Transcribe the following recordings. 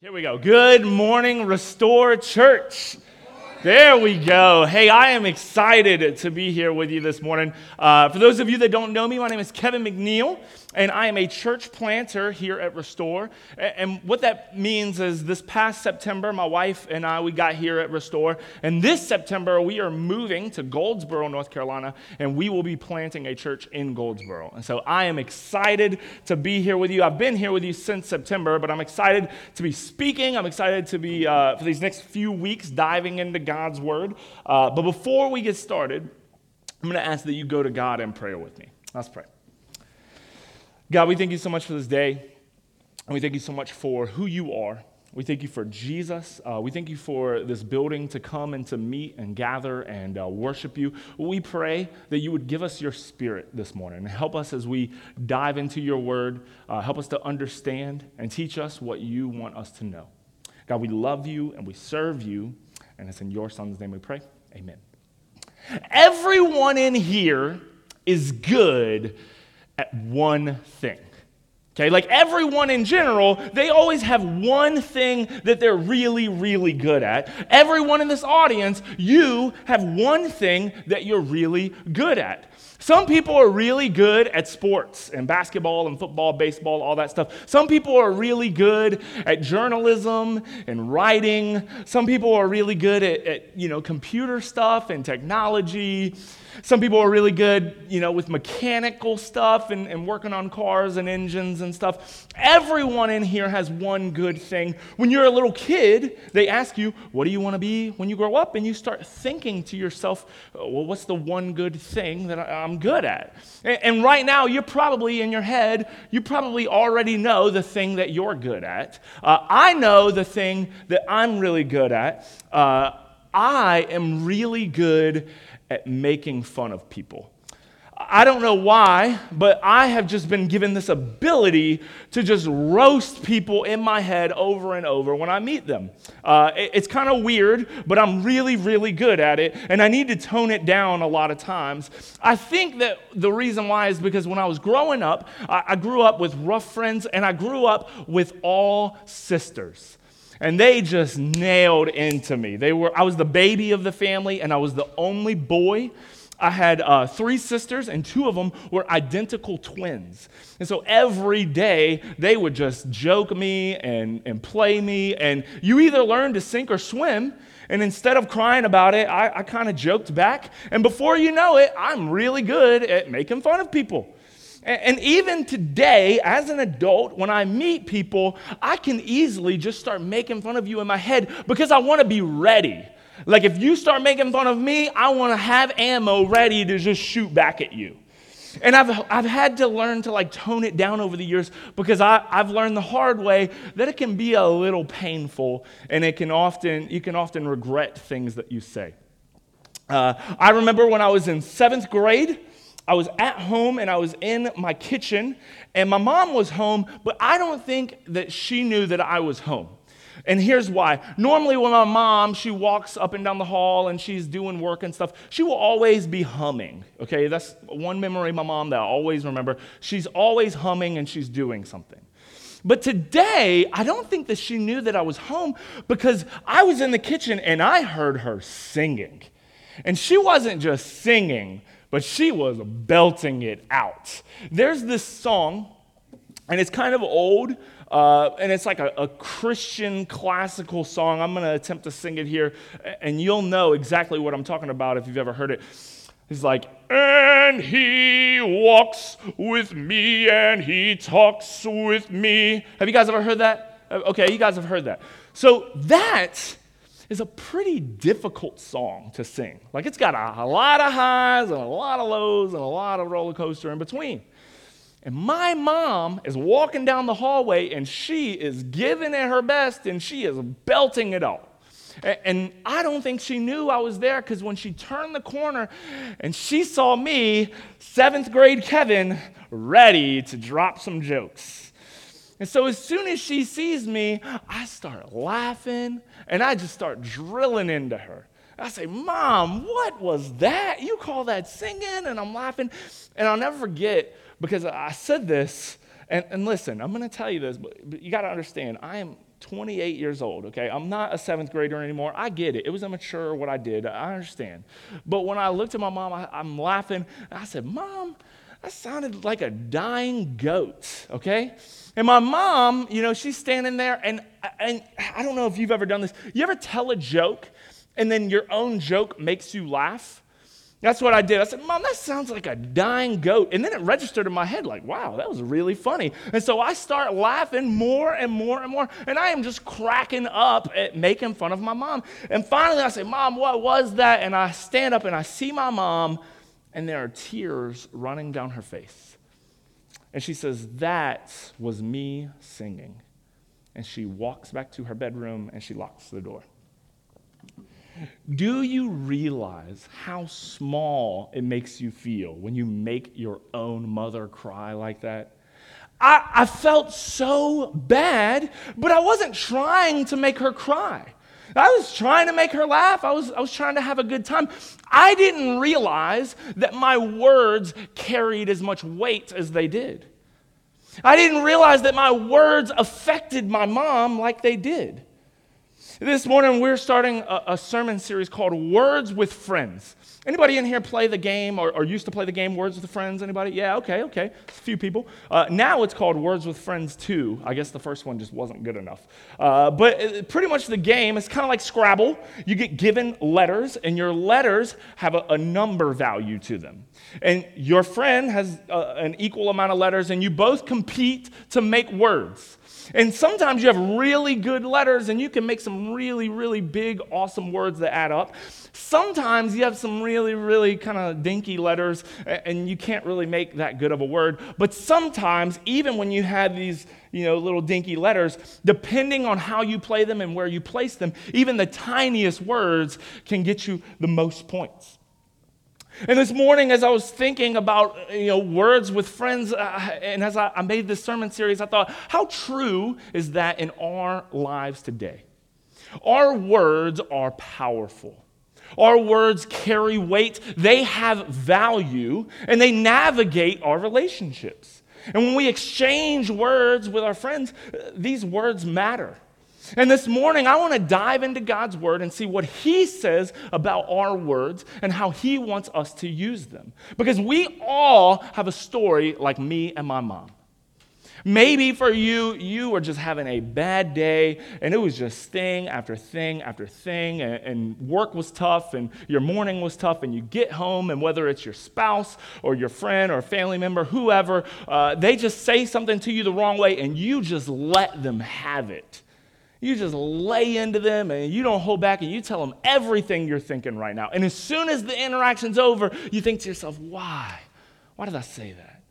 Here we go. Good morning, Restore Church. There we go. Hey, I am excited to be here with you this morning. Uh, for those of you that don't know me, my name is Kevin McNeil, and I am a church planter here at Restore. And what that means is this past September, my wife and I, we got here at Restore. And this September, we are moving to Goldsboro, North Carolina, and we will be planting a church in Goldsboro. And so I am excited to be here with you. I've been here with you since September, but I'm excited to be speaking. I'm excited to be, uh, for these next few weeks, diving into God's Word. Uh, but before we get started, I'm going to ask that you go to God in prayer with me. Let's pray. God, we thank you so much for this day. And we thank you so much for who you are. We thank you for Jesus. Uh, we thank you for this building to come and to meet and gather and uh, worship you. We pray that you would give us your spirit this morning and help us as we dive into your word. Uh, help us to understand and teach us what you want us to know. God, we love you and we serve you. And it's in your son's name we pray. Amen. Everyone in here is good at one thing. Okay, like everyone in general, they always have one thing that they're really, really good at. Everyone in this audience, you have one thing that you're really good at. Some people are really good at sports and basketball and football, baseball, all that stuff. Some people are really good at journalism and writing. Some people are really good at, at you know, computer stuff and technology. Some people are really good, you know, with mechanical stuff and, and working on cars and engines and stuff. Everyone in here has one good thing. When you're a little kid, they ask you, What do you want to be when you grow up? And you start thinking to yourself, Well, what's the one good thing that I'm good at? And, and right now, you're probably in your head, you probably already know the thing that you're good at. Uh, I know the thing that I'm really good at. Uh, I am really good at making fun of people. I don't know why, but I have just been given this ability to just roast people in my head over and over when I meet them. Uh, it, it's kind of weird, but I'm really, really good at it, and I need to tone it down a lot of times. I think that the reason why is because when I was growing up, I, I grew up with rough friends, and I grew up with all sisters and they just nailed into me. They were, I was the baby of the family, and I was the only boy. I had uh, three sisters, and two of them were identical twins. And so every day they would just joke me and, and play me. And you either learn to sink or swim. And instead of crying about it, I, I kind of joked back. And before you know it, I'm really good at making fun of people. And even today, as an adult, when I meet people, I can easily just start making fun of you in my head because I want to be ready. Like if you start making fun of me, I want to have ammo ready to just shoot back at you. And I've, I've had to learn to like tone it down over the years because I, I've learned the hard way that it can be a little painful and it can often, you can often regret things that you say. Uh, I remember when I was in seventh grade, I was at home and I was in my kitchen, and my mom was home, but I don't think that she knew that I was home. And here's why. Normally, when my mom, she walks up and down the hall and she's doing work and stuff, she will always be humming. Okay, that's one memory my mom that I always remember. She's always humming and she's doing something. But today, I don't think that she knew that I was home because I was in the kitchen and I heard her singing. And she wasn't just singing, but she was belting it out. There's this song, and it's kind of old, uh, and it's like a, a, Christian classical song. I'm going to attempt to sing it here, and you'll know exactly what I'm talking about if you've ever heard it. It's like, and he walks with me and he talks with me. Have you guys ever heard that? Uh, okay, you guys have heard that. So that is a pretty difficult song to sing. Like it's got a, a, lot of highs and a lot of lows and a lot of roller coaster in between. And my mom is walking down the hallway and she is giving it her best and she is belting it out. And I don't think she knew I was there because when she turned the corner and she saw me, seventh grade Kevin, ready to drop some jokes. And so as soon as she sees me, I start laughing and I just start drilling into her. I say, Mom, what was that? You call that singing? And I'm laughing. And I'll never forget because I said this. And, and listen, I'm going to tell you this, but, but you got to understand, I am 28 years old, okay? I'm not a seventh grader anymore. I get it. It was immature what I did. I understand. But when I looked at my mom, I, I'm laughing. I said, Mom, that sounded like a dying goat, okay? And my mom, you know, she's standing there, and, and I don't know if you've ever done this. You ever tell a joke, and then your own joke makes you laugh? That's what I did. I said, Mom, that sounds like a dying goat. And then it registered in my head, like, wow, that was really funny. And so I start laughing more and more and more. And I am just cracking up at making fun of my mom. And finally I say, Mom, what was that? And I stand up and I see my mom, and there are tears running down her face. And she says, That was me singing. And she walks back to her bedroom and she locks the door. Do you realize how small it makes you feel when you make your own mother cry like that? I, I, felt so bad, but I wasn't trying to make her cry. I was trying to make her laugh. I was, I was trying to have a good time. I didn't realize that my words carried as much weight as they did. I didn't realize that my words affected my mom like they did. This morning we're starting a, a, sermon series called Words with Friends. Anybody in here play the game or, or, used to play the game Words with Friends? Anybody? Yeah, okay, okay. A few people. Uh, now it's called Words with Friends 2. I guess the first one just wasn't good enough. Uh, but pretty much the game is kind of like Scrabble. You get given letters, and your letters have a, a number value to them. And your friend has uh, an equal amount of letters, and you both compete to make words. And sometimes you have really good letters and you can make some really, really big, awesome words that add up. Sometimes you have some really, really kind of dinky letters and you can't really make that good of a word. But sometimes, even when you have these, you know, little dinky letters, depending on how you play them and where you place them, even the tiniest words can get you the most points. And this morning, as I was thinking about you know words with friends, uh, and as I, I made this sermon series, I thought, how true is that in our lives today? Our words are powerful. Our words carry weight, they have value, and they navigate our relationships. And when we exchange words with our friends, uh, these words matter. And this morning, I want to dive into God's word and see what He says about our words and how He wants us to use them. Because we all have a story like me and my mom. Maybe for you, you were just having a bad day and it was just thing after thing after thing, and, and, work was tough and your morning was tough, and you get home, and whether it's your spouse or your friend or family member, whoever, uh, they just say something to you the wrong way and you just let them have it. You just lay into them and you don't hold back and you tell them everything you're thinking right now. And as soon as the interaction's over, you think to yourself, why? Why did I say that?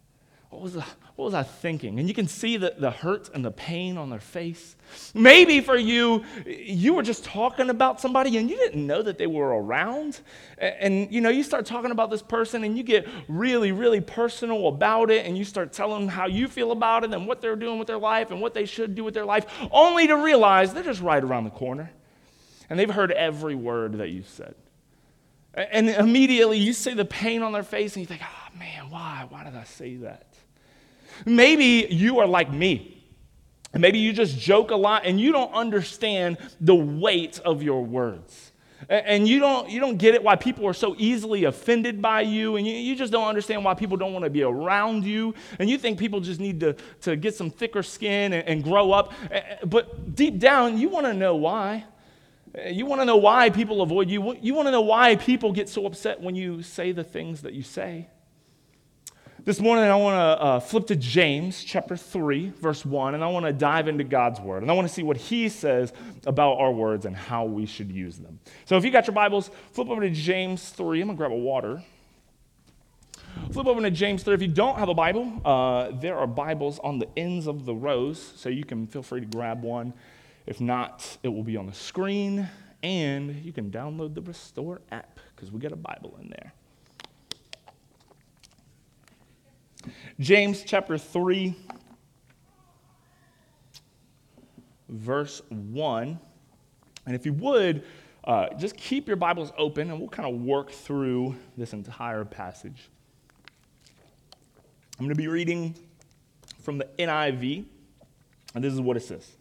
What was, the, what was I thinking? And you can see the, the hurt and the pain on their face. Maybe for you, you were just talking about somebody and you didn't know that they were around. And, and, you know, you start talking about this person and you get really, really personal about it and you start telling them how you feel about it and what they're doing with their life and what they should do with their life, only to realize they're just right around the corner. And they've heard every word that you said. And immediately you see the pain on their face and you think, oh man, why? Why did I say that? Maybe you are like me. Maybe you just joke a lot and you don't understand the weight of your words. And you don't, you don't get it why people are so easily offended by you, and you, you just don't understand why people don't want to be around you, and you think people just need to, to get some thicker skin and, and grow up. But deep down, you want to know why. You want to know why people avoid you. You want to know why people get so upset when you say the things that you say. This morning, I want to uh, flip to James chapter 3, verse 1, and I want to dive into God's word. And I want to see what he says about our words and how we should use them. So if you got your Bibles, flip over to James 3. I'm going to grab a water. Flip over to James 3. If you don't have a Bible, uh, there are Bibles on the ends of the rows, so you can feel free to grab one. If not, it will be on the screen, and you can download the Restore app because we got a Bible in there. James chapter 3, verse 1. And if you would, uh, just keep your Bibles open and we'll kind of work through this entire passage. I'm going to be reading from the NIV, and this is what it says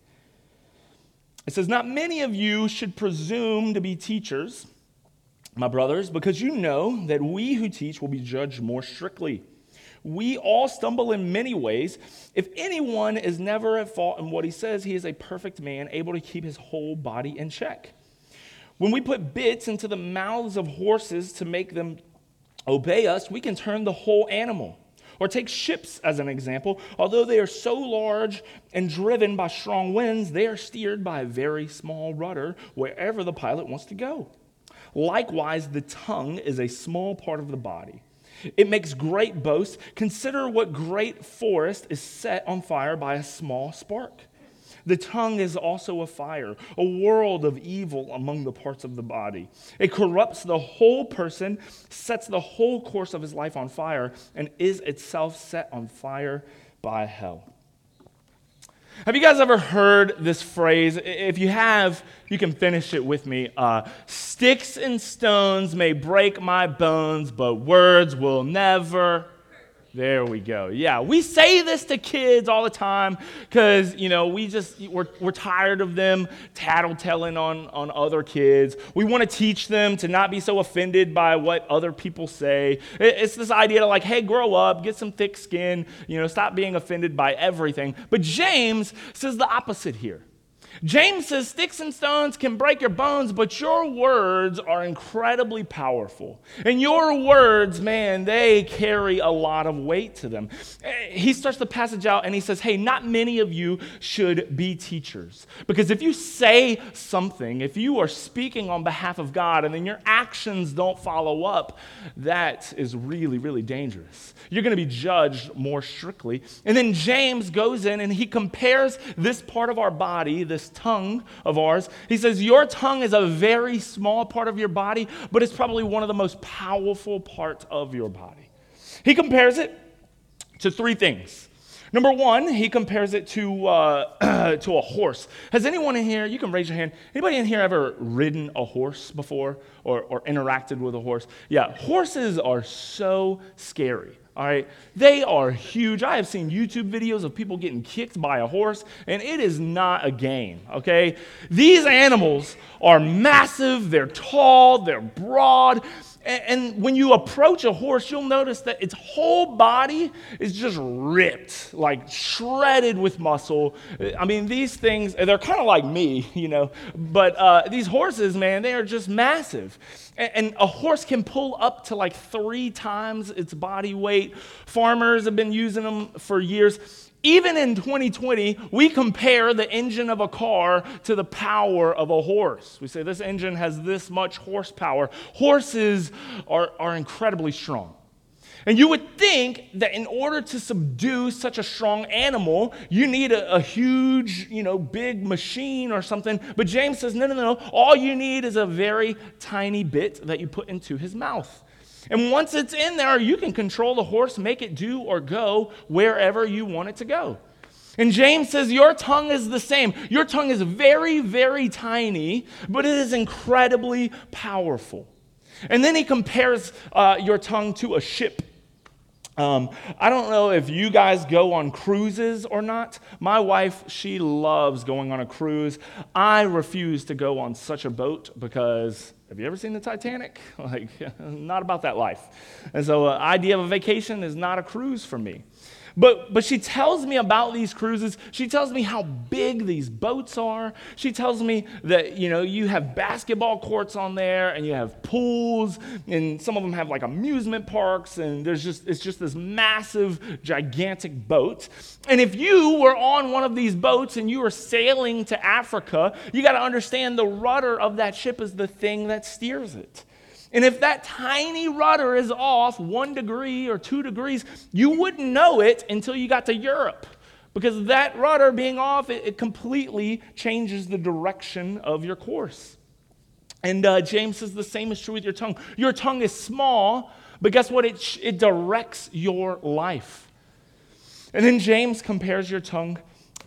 It says, Not many of you should presume to be teachers, my brothers, because you know that we who teach will be judged more strictly. We all stumble in many ways. If anyone is never at fault in what he says, he is a perfect man, able to keep his whole body in check. When we put bits into the mouths of horses to make them obey us, we can turn the whole animal. Or take ships as an example. Although they are so large and driven by strong winds, they are steered by a very small rudder wherever the pilot wants to go. Likewise, the tongue is a small part of the body it makes great boasts. Consider what great forest is set on fire by a small spark. The tongue is also a fire, a world of evil among the parts of the body. It corrupts the whole person, sets the whole course of his life on fire, and is itself set on fire by hell. Have you guys ever heard this phrase? If you have, you can finish it with me. Uh, Sticks and stones may break my bones, but words will never there we go. Yeah, we say this to kids all the time because, you know, we just, we're, we're tired of them tattletelling on, on other kids. We want to teach them to not be so offended by what other people say. It's this idea to like, hey, grow up, get some thick skin, you know, stop being offended by everything. But James says the opposite here. James says sticks and stones can break your bones, but your words are incredibly powerful. And your words, man, they carry a lot of weight to them. Eh, he starts the passage out and he says, Hey, not many of you should be teachers. Because if you say something, if you are speaking on behalf of God and then your actions don't follow up, that is really, really dangerous. You're going to be judged more strictly. And then James goes in and he compares this part of our body, this tongue of ours. He says, Your tongue is a very small part of your body, but it's probably one of the most powerful parts of your body. He compares it to three things. Number one, he compares it to, uh, to a horse. Has anyone in here, you can raise your hand, anybody in here ever ridden a horse before or, or interacted with a horse? Yeah, horses are so scary. All right, they are huge. I have seen YouTube videos of people getting kicked by a horse, and it is not a game, okay? These animals are massive, they're tall, they're broad, and when you approach a horse, you'll notice that its whole body is just ripped, like shredded with muscle. I mean, these things, they're kind of like me, you know, but uh, these horses, man, they are just massive. And a horse can pull up to like three times its body weight. Farmers have been using them for years. Even in 2020, we compare the engine of a car to the power of a horse. We say this engine has this much horsepower. Horses are, are incredibly strong. And you would think that in order to subdue such a strong animal, you need a, a, huge, you know, big machine or something. But James says, no, no, no. All you need is a very tiny bit that you put into his mouth. And once it's in there, you can control the horse, make it do or go wherever you want it to go. And James says, Your tongue is the same. Your tongue is very, very tiny, but it is incredibly powerful. And then he compares uh, your tongue to a ship. Um, I don't know if you guys go on cruises or not. My wife, she loves going on a cruise. I refuse to go on such a boat because have you ever seen the Titanic? Like, not about that life. And so, uh, idea of a vacation is not a cruise for me. But, but she tells me about these cruises. She tells me how big these boats are. She tells me that, you know, you have basketball courts on there and you have pools and some of them have like amusement parks and there's just, it's just this massive, gigantic boat. And if you were on one of these boats and you were sailing to Africa, you got to understand the rudder of that ship is the thing that steers it. And if that tiny rudder is off one degree or two degrees, you wouldn't know it until you got to Europe. Because that rudder being off, it, it completely changes the direction of your course. And uh, James says the same is true with your tongue. Your tongue is small, but guess what? It, it directs your life. And then James compares your tongue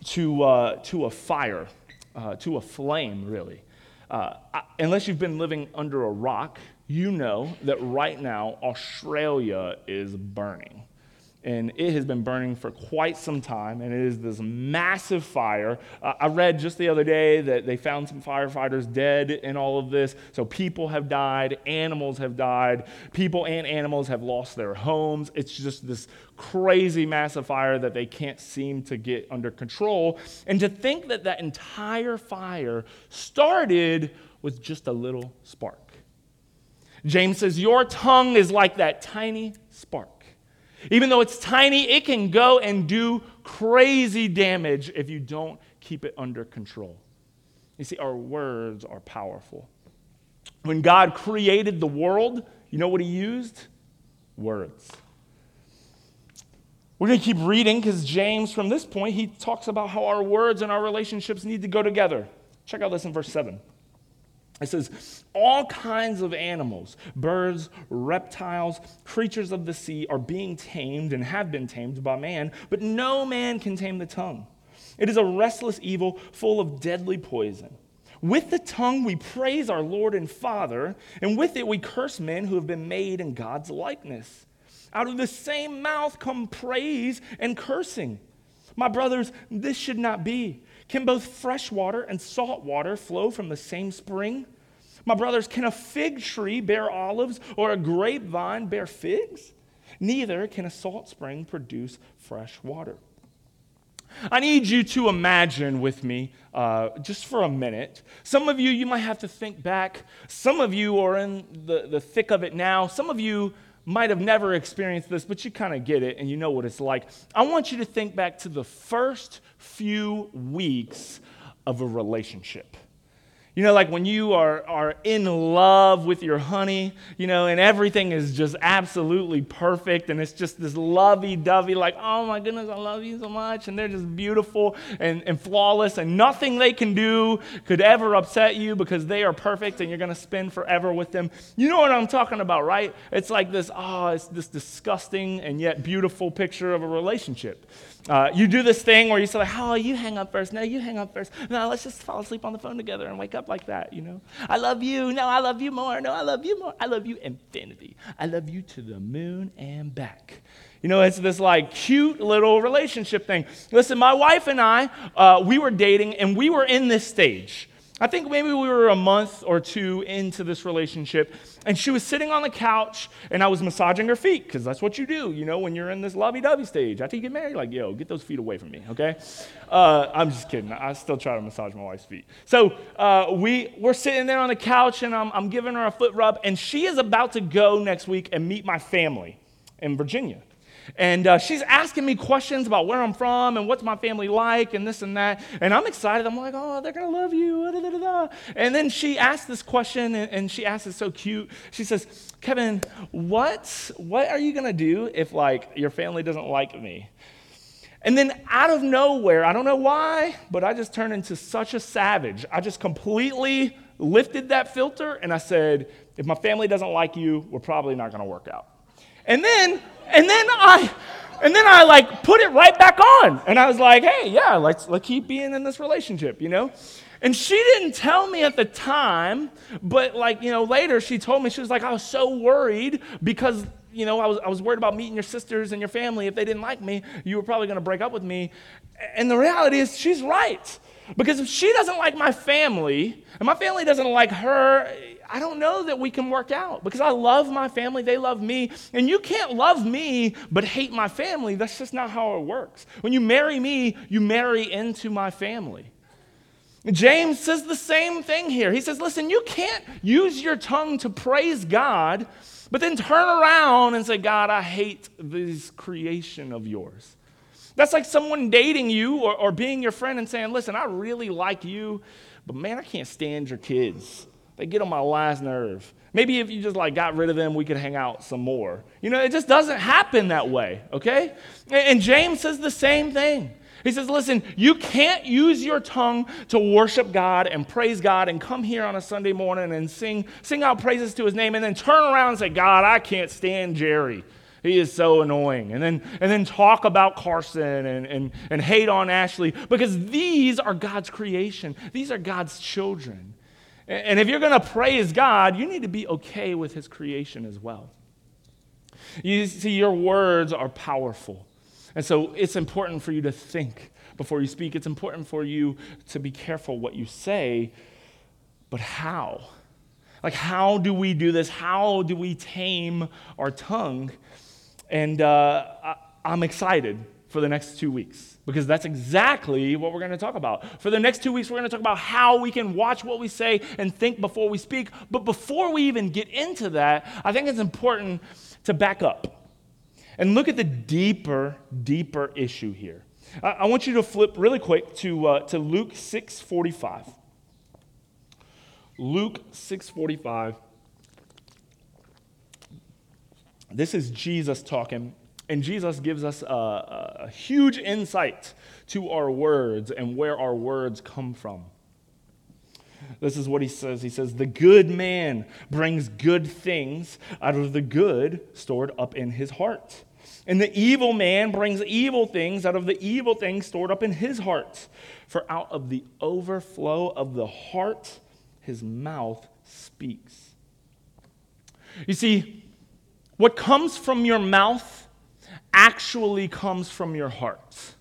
to, uh, to a fire, uh, to a flame, really. Uh, unless you've been living under a rock, you know that right now Australia is burning. and it has been burning for quite some time, and it is this massive fire. Uh, I read just the other day that they found some firefighters dead in all of this. So people have died, animals have died, people and animals have lost their homes. It's just this crazy massive fire that they can't seem to get under control. And to think that that entire fire started with just a little spark. James says, Your tongue is like that tiny spark. Even though it's tiny, it can go and do crazy damage if you don't keep it under control. You see, our words are powerful. When God created the world, you know what he used? Words. We're going to keep reading because James, from this point, he talks about how our words and our relationships need to go together. Check out this in verse 7. It says, all kinds of animals, birds, reptiles, creatures of the sea are being tamed and have been tamed by man, but no man can tame the tongue. It is a restless evil full of deadly poison. With the tongue we praise our Lord and Father, and with it we curse men who have been made in God's likeness. Out of the same mouth come praise and cursing. My brothers, this should not be. Can both fresh water and salt water flow from the same spring? My brothers, can a fig tree bear olives or a grapevine bear figs? Neither can a salt spring produce fresh water. I need you to imagine with me, uh, just for a minute. Some of you, you might have to think back. Some of you are in the, the thick of it now. Some of you might have never experienced this, but you kind of get it and you know what it's like. I want you to think back to the first few weeks of a relationship. You know, like when you are, are in love with your honey, you know, and everything is just absolutely perfect, and it's just this lovey dovey, like, oh my goodness, I love you so much, and they're just beautiful and, and flawless, and nothing they can do could ever upset you because they are perfect and you're going to spend forever with them. You know what I'm talking about, right? It's like this, oh, it's this disgusting and yet beautiful picture of a relationship. Uh, you do this thing where you say, like, oh, you hang up first. No, you hang up first. No, let's just fall asleep on the phone together and wake up like that, you know? I love you. No, I love you more. No, I love you more. I love you infinity. I love you to the moon and back. You know, it's this like cute little relationship thing. Listen, my wife and I, uh, we were dating and we were in this stage. I think maybe we were a month or two into this relationship, and she was sitting on the couch, and I was massaging her feet, because that's what you do, you know, when you're in this lovey dovey stage. After you get married, like, yo, get those feet away from me, okay? Uh, I'm just kidding. I still try to massage my wife's feet. So uh, we, we're sitting there on the couch, and I'm, I'm giving her a foot rub, and she is about to go next week and meet my family in Virginia. And uh, she's asking me questions about where I'm from and what's my family like and this and that. And I'm excited. I'm like, oh, they're going to love you. And then she asked this question, and, and she asked it so cute. She says, Kevin, what, what are you going to do if, like, your family doesn't like me? And then out of nowhere, I don't know why, but I just turned into such a savage. I just completely lifted that filter and I said, if my family doesn't like you, we're probably not going to work out. And then, and then I, and then I like put it right back on. And I was like, hey, yeah, let's, let's keep being in this relationship, you know? And she didn't tell me at the time, but like, you know, later she told me, she was like, I was so worried because, you know, I was, I was worried about meeting your sisters and your family. If they didn't like me, you were probably going to break up with me. And the reality is, she's right. Because if she doesn't like my family, and my family doesn't like her, I don't know that we can work out because I love my family, they love me, and you can't love me but hate my family. That's just not how it works. When you marry me, you marry into my family. James says the same thing here. He says, Listen, you can't use your tongue to praise God, but then turn around and say, God, I hate this creation of yours. That's like someone dating you or, or being your friend and saying, Listen, I really like you, but man, I can't stand your kids. They get on my last nerve. Maybe if you just like got rid of them, we could hang out some more. You know, it just doesn't happen that way, okay? And James says the same thing. He says, listen, you can't use your tongue to worship God and praise God and come here on a Sunday morning and sing, sing out praises to his name and then turn around and say, God, I can't stand Jerry. He is so annoying. And then, and then talk about Carson and, and, and hate on Ashley because these are God's creation. These are God's children. And if you're going to praise God, you need to be okay with his creation as well. You see, your words are powerful. And so it's important for you to think before you speak. It's important for you to be careful what you say. But how? Like, how do we do this? How do we tame our tongue? And uh, I, I'm excited for the next two weeks because that's exactly what we're going to talk about. For the next two weeks, we're going to talk about how we can watch what we say and think before we speak. But before we even get into that, I think it's important to back up and look at the deeper, deeper issue here. I, I want you to flip really quick to, uh, to Luke 6:45. Luke 6:45. This is Jesus talking, and Jesus gives us a, a huge insight to our words and where our words come from. This is what he says. He says, The good man brings good things out of the good stored up in his heart. And the evil man brings evil things out of the evil things stored up in his heart. For out of the overflow of the heart, his mouth speaks. You see, what comes from your mouth actually comes from your heart.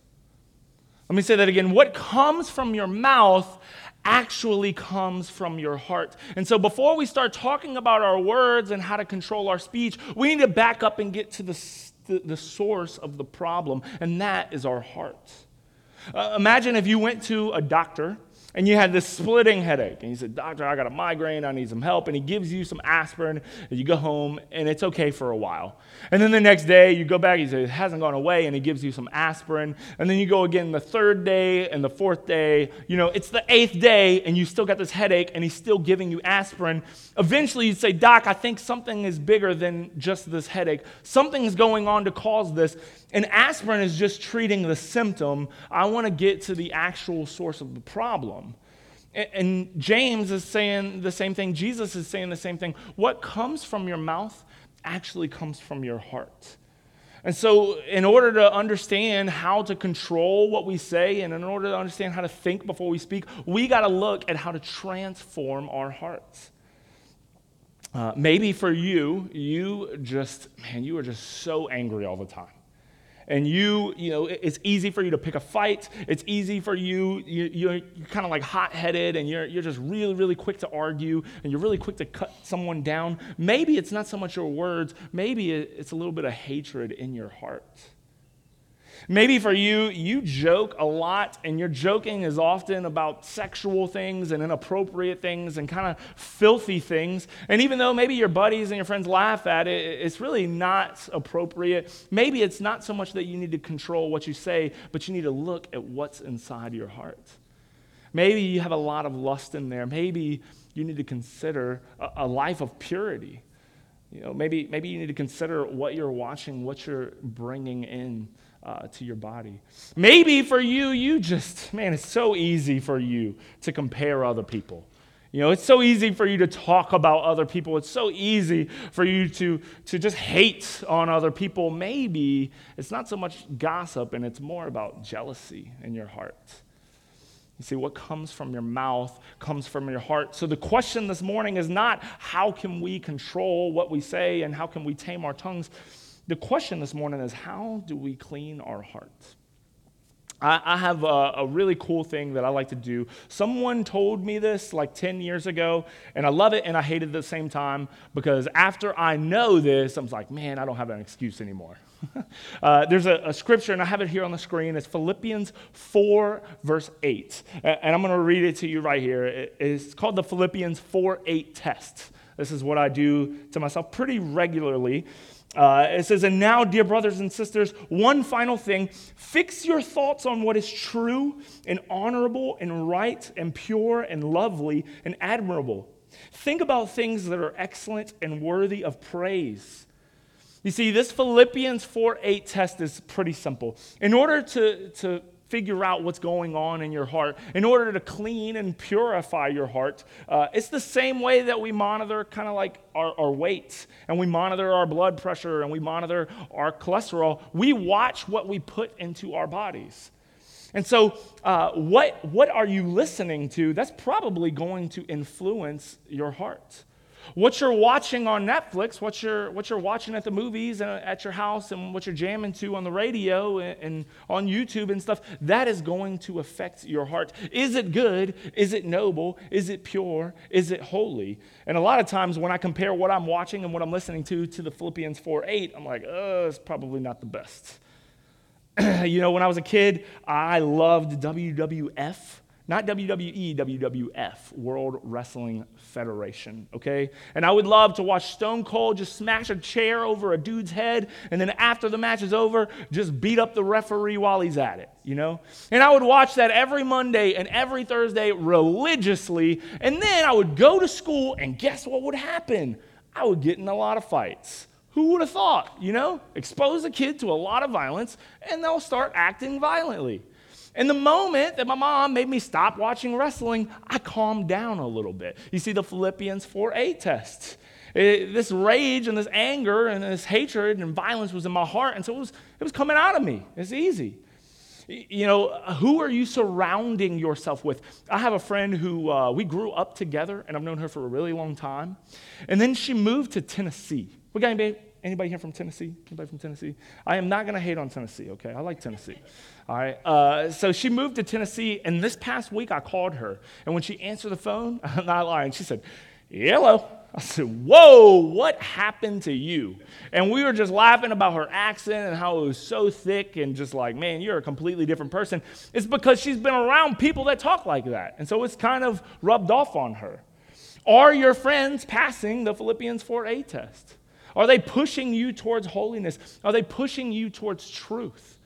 Let me say that again. What comes from your mouth actually comes from your heart. And so before we start talking about our words and how to control our speech, we need to back up and get to the, the, the source of the problem, and that is our heart. Uh, imagine if you went to a doctor and you had this splitting headache, and you said, Doctor, I got a migraine, I need some help. And he gives you some aspirin, and you go home, and it's okay for a while. And then the next day, you go back, he says, It hasn't gone away, and he gives you some aspirin. And then you go again the third day and the fourth day. You know, it's the eighth day, and you still got this headache, and he's still giving you aspirin. Eventually, you'd say, Doc, I think something is bigger than just this headache. Something is going on to cause this. And aspirin is just treating the symptom. I want to get to the actual source of the problem. And James is saying the same thing. Jesus is saying the same thing. What comes from your mouth actually comes from your heart. And so, in order to understand how to control what we say and in order to understand how to think before we speak, we got to look at how to transform our hearts. Uh, maybe for you, you just, man, you are just so angry all the time and you, you know, it's easy for you to pick a fight. It's easy for you, you you're, you're kind of like hot headed and you're, you're just really, really quick to argue and you're really quick to cut someone down. Maybe it's not so much your words, maybe it's a little bit of hatred in your heart. Maybe for you, you joke a lot, and your joking is often about sexual things and inappropriate things and kind of filthy things. And even though maybe your buddies and your friends laugh at it, it's really not appropriate. Maybe it's not so much that you need to control what you say, but you need to look at what's inside your heart. Maybe you have a lot of lust in there. Maybe you need to consider a, life of purity. You know, maybe, maybe you need to consider what you're watching, what you're bringing in uh, to your body. Maybe for you, you just, man, it's so easy for you to compare other people. You know, it's so easy for you to talk about other people. It's so easy for you to, to just hate on other people. Maybe it's not so much gossip and it's more about jealousy in your heart. You see, what comes from your mouth comes from your heart. So the question this morning is not how can we control what we say and how can we tame our tongues? The question this morning is how do we clean our hearts? I, have a, a, really cool thing that I like to do. Someone told me this like 10 years ago, and I love it and I hate it at the same time because after I know this, I'm like, man, I don't have an excuse anymore. uh, there's a, a, scripture, and I have it here on the screen. It's Philippians 4, verse 8. And I'm going to read it to you right here. It's called the Philippians 4 8 test. This is what I do to myself pretty regularly. Uh, it says, And now, dear brothers and sisters, one final thing fix your thoughts on what is true and honorable and right and pure and lovely and admirable. Think about things that are excellent and worthy of praise. You see, this Philippians 4 8 test is pretty simple. In order to, to figure out what's going on in your heart, in order to clean and purify your heart. Uh, it's the same way that we monitor kind of like our, our weight and we monitor our blood pressure and we monitor our cholesterol. We watch what we put into our bodies. And so, uh, what, what are you listening to? That's probably going to influence your heart. What you're watching on Netflix, what you're, what you're watching at the movies and uh, at your house, and what you're jamming to on the radio and, and on YouTube and stuff, that is going to affect your heart. Is it good? Is it noble? Is it pure? Is it holy? And a lot of times when I compare what I'm watching and what I'm listening to to the Philippians 4 8, I'm like, oh, it's probably not the best. you know, when I was a kid, I loved WWF. Not WWE, WWF, World Wrestling Federation, okay? And I would love to watch Stone Cold just smash a chair over a dude's head, and then after the match is over, just beat up the referee while he's at it, you know? And I would watch that every Monday and every Thursday religiously, and then I would go to school, and guess what would happen? I would get in a lot of fights. Who would have thought, you know? Expose a kid to a lot of violence, and they'll start acting violently. And the moment that my mom made me stop watching wrestling, I calmed down a little bit. You see the Philippians 4 8 test. It, this rage and this anger and this hatred and violence was in my heart, and so it was, it was coming out of me. It's easy. You know, who are you surrounding yourself with? I have a friend who uh, we grew up together, and I've known her for a really long time. And then she moved to Tennessee. We got anybody, anybody here from Tennessee? Anybody from Tennessee? I am not going to hate on Tennessee, okay? I like Tennessee. All right. Uh, so she moved to Tennessee, and this past week I called her. And when she answered the phone, I'm not lying, she said, Hello. I said, Whoa, what happened to you? And we were just laughing about her accent and how it was so thick and just like, man, you're a completely different person. It's because she's been around people that talk like that. And so it's kind of rubbed off on her. Are your friends passing the Philippians 4 8 test? Are they pushing you towards holiness? Are they pushing you towards truth?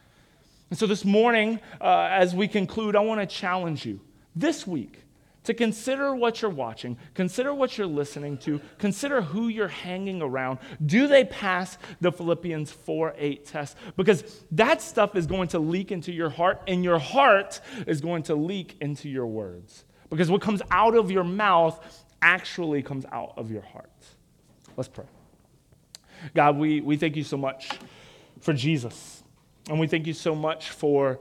And so this morning, uh, as we conclude, I want to challenge you this week to consider what you're watching, consider what you're listening to, consider who you're hanging around. Do they pass the Philippians 4 8 test? Because that stuff is going to leak into your heart, and your heart is going to leak into your words. Because what comes out of your mouth actually comes out of your heart. Let's pray. God, we, we thank you so much for Jesus. And we thank you so much for,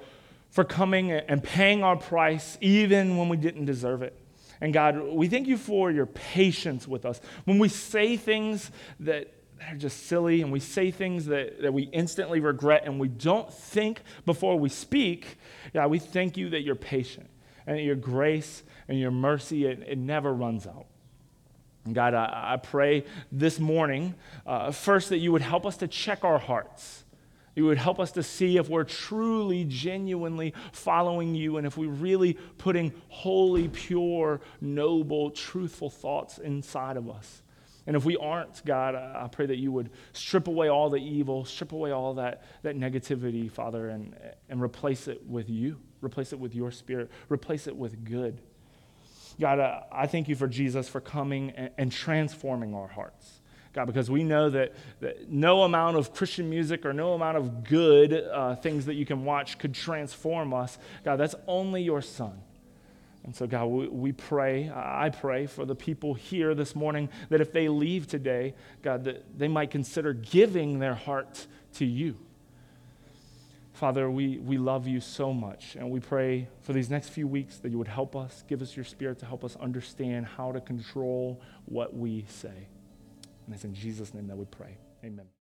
for coming and paying our price even when we didn't deserve it. And God, we thank you for your patience with us. When we say things that are just silly and we say things that, that we instantly regret and we don't think before we speak, God, we thank you that you're patient and that your grace and your mercy, it, it never runs out. God, I, I pray this morning, uh, first, that you would help us to check our hearts. You would help us to see if we're truly, genuinely following you and if we're really putting holy, pure, noble, truthful thoughts inside of us. And if we aren't, God, I pray that you would strip away all the evil, strip away all that, that negativity, Father, and, and replace it with you. Replace it with your spirit. Replace it with good. God, uh, I thank you for Jesus for coming and, and, transforming our hearts. God, because we know that, that, no amount of Christian music or no amount of good uh, things that you can watch could transform us. God, that's only your Son. And so, God, we, we pray, I pray for the people here this morning that if they leave today, God, that they might consider giving their heart to you. Father, we, we love you so much, and we pray for these next few weeks that you would help us, give us your spirit to help us understand how to control what we say. And it's in Jesus' name that we pray. Amen.